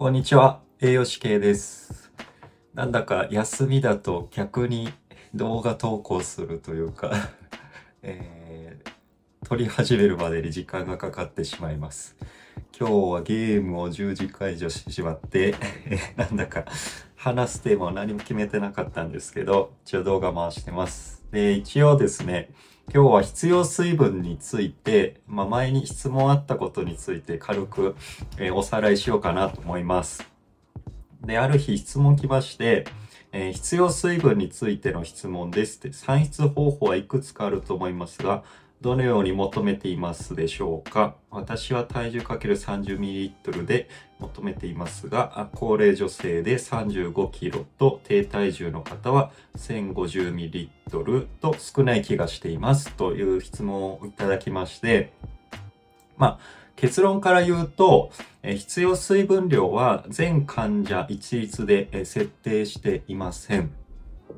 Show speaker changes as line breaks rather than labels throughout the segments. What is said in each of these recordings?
こんにちは、栄養士系です。なんだか休みだと逆に動画投稿するというか、えー撮り始めるまでに時間がかかってしまいます。今日はゲームを10時解除してしまって、なんだか話すテーマは何も決めてなかったんですけど、一応動画回してます。で、一応ですね、今日は必要水分について、まあ、前に質問あったことについて軽く、えーおさらいしようかなと思います。で、ある日質問来まして、えー必要水分についての質問ですって、算出方法はいくつかあると思いますが、どのように求めていますでしょうか？私は体重 ×30ml で求めていますが、高齢女性で 35kg と低体重の方は 1050ml と少ない気がしていますという質問をいただきまして、まあ、結論から言うと、必要水分量は全患者一律で設定していません。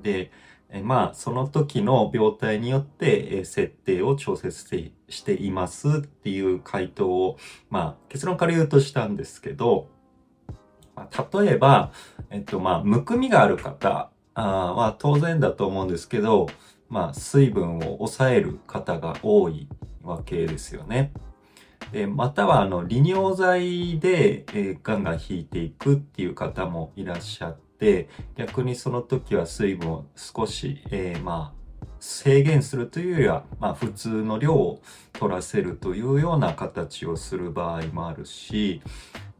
で、まあ、その時の病態によって設定を調節していますっていう回答を、まあ、結論から言うとしたんですけど、ま、例えば、えっと、まあ、むくみがある方は当然だと思うんですけど、まあ、水分を抑える方が多いわけですよね。で、または、あの、利尿剤で、えガンガン引いていくっていう方もいらっしゃって、逆にその時は水分を少し、えまあ、制限するというよりは、まあ、普通の量を取らせるというような形をする場合もあるし、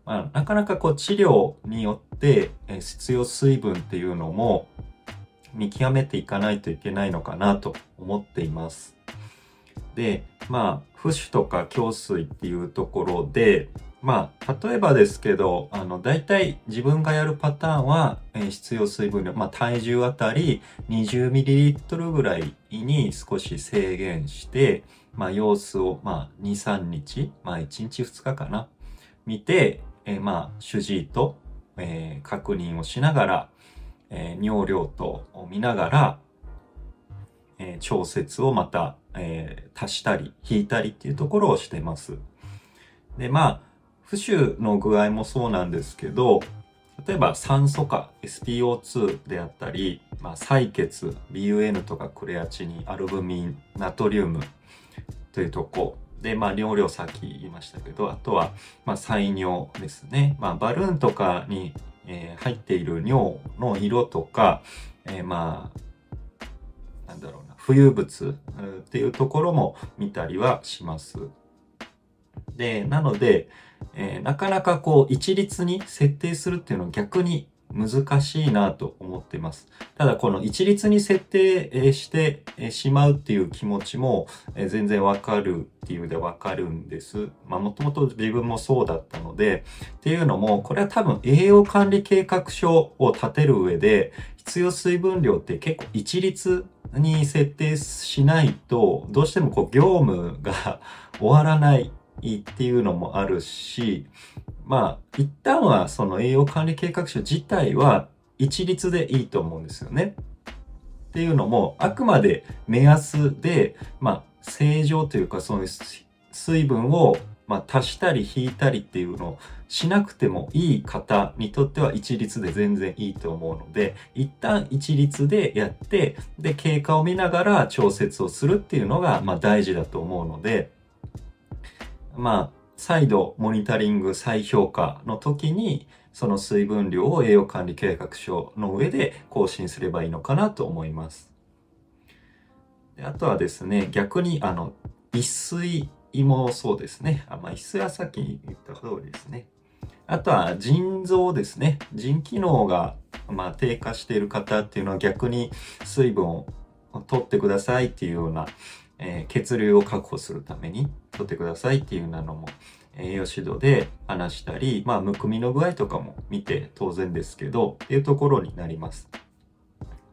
まあ、なかなかこう治療によって、え必要水分っていうのも見極めていかないといけないのかなと思っています。で、まあ、浮腫とか胸水っていうところで、まあ、例えばですけど、あの、大体自分がやるパターンは、えー必要水分量、まあ、体重あたり 20ml ぐらいに少し制限して、まあ、様子を、まあ、2、3日、まあ、1日2日かな、見て、えーまあ、主治医と、えー確認をしながら、えー尿量と見ながら、えー調節をまた、えー足したり引いたりっていうところをしてます。で、まあ、浮腫の具合もそうなんですけど、例えば酸素化 SPO2 であったり、まあ、採血 BUN とかクレアチニンアルブミンナトリウムというとこで、まあ、尿量さっき言いましたけどあとは、まあ、採尿ですね、まあ、バルーンとかに、えー入っている尿の色とか、えーまあなんだろうな浮遊物っていうところも見たりはします。で、なので、えーなかなかこう一律に設定するっていうのは逆に難しいなと思ってます。ただこの一律に設定してしまうっていう気持ちも全然わかるっていうでわかるんです。まあもともと自分もそうだったので、っていうのもこれは多分栄養管理計画書を立てる上で必要水分量って結構一律に設定しないとどうしてもこう業務が 終わらないっていうのもあるし、まあ、一旦はその栄養管理計画書自体は一律でいいと思うんですよね。っていうのも、あくまで目安で、まあ、正常というか、その水分を、まあ、足したり引いたりっていうのをしなくてもいい方にとっては一律で全然いいと思うので、一旦一律でやって、で、経過を見ながら調節をするっていうのが、まあ、大事だと思うので、まあ、再度モニタリング再評価の時に、その水分量を栄養管理計画書の上で更新すればいいのかなと思います。であとはですね、逆に、あの、一水胃もそうですね。あまあ、一水はさっき言った通りですね。あとは腎臓ですね。腎機能が、まあ、低下している方っていうのは逆に水分を取ってくださいっていうような、えー血流を確保するために取ってくださいっていうようなのも栄養指導で話したり、まあ、むくみの具合とかも見て当然ですけど、っていうところになります。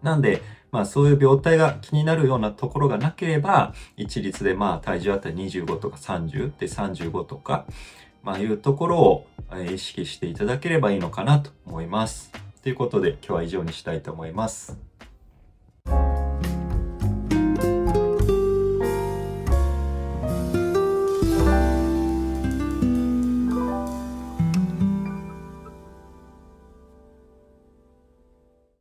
なんで、まあそういう病態が気になるようなところがなければ、一律でまあ体重あたり25とか30で35とか、まあいうところを意識していただければいいのかなと思います。ということで今日は以上にしたいと思います。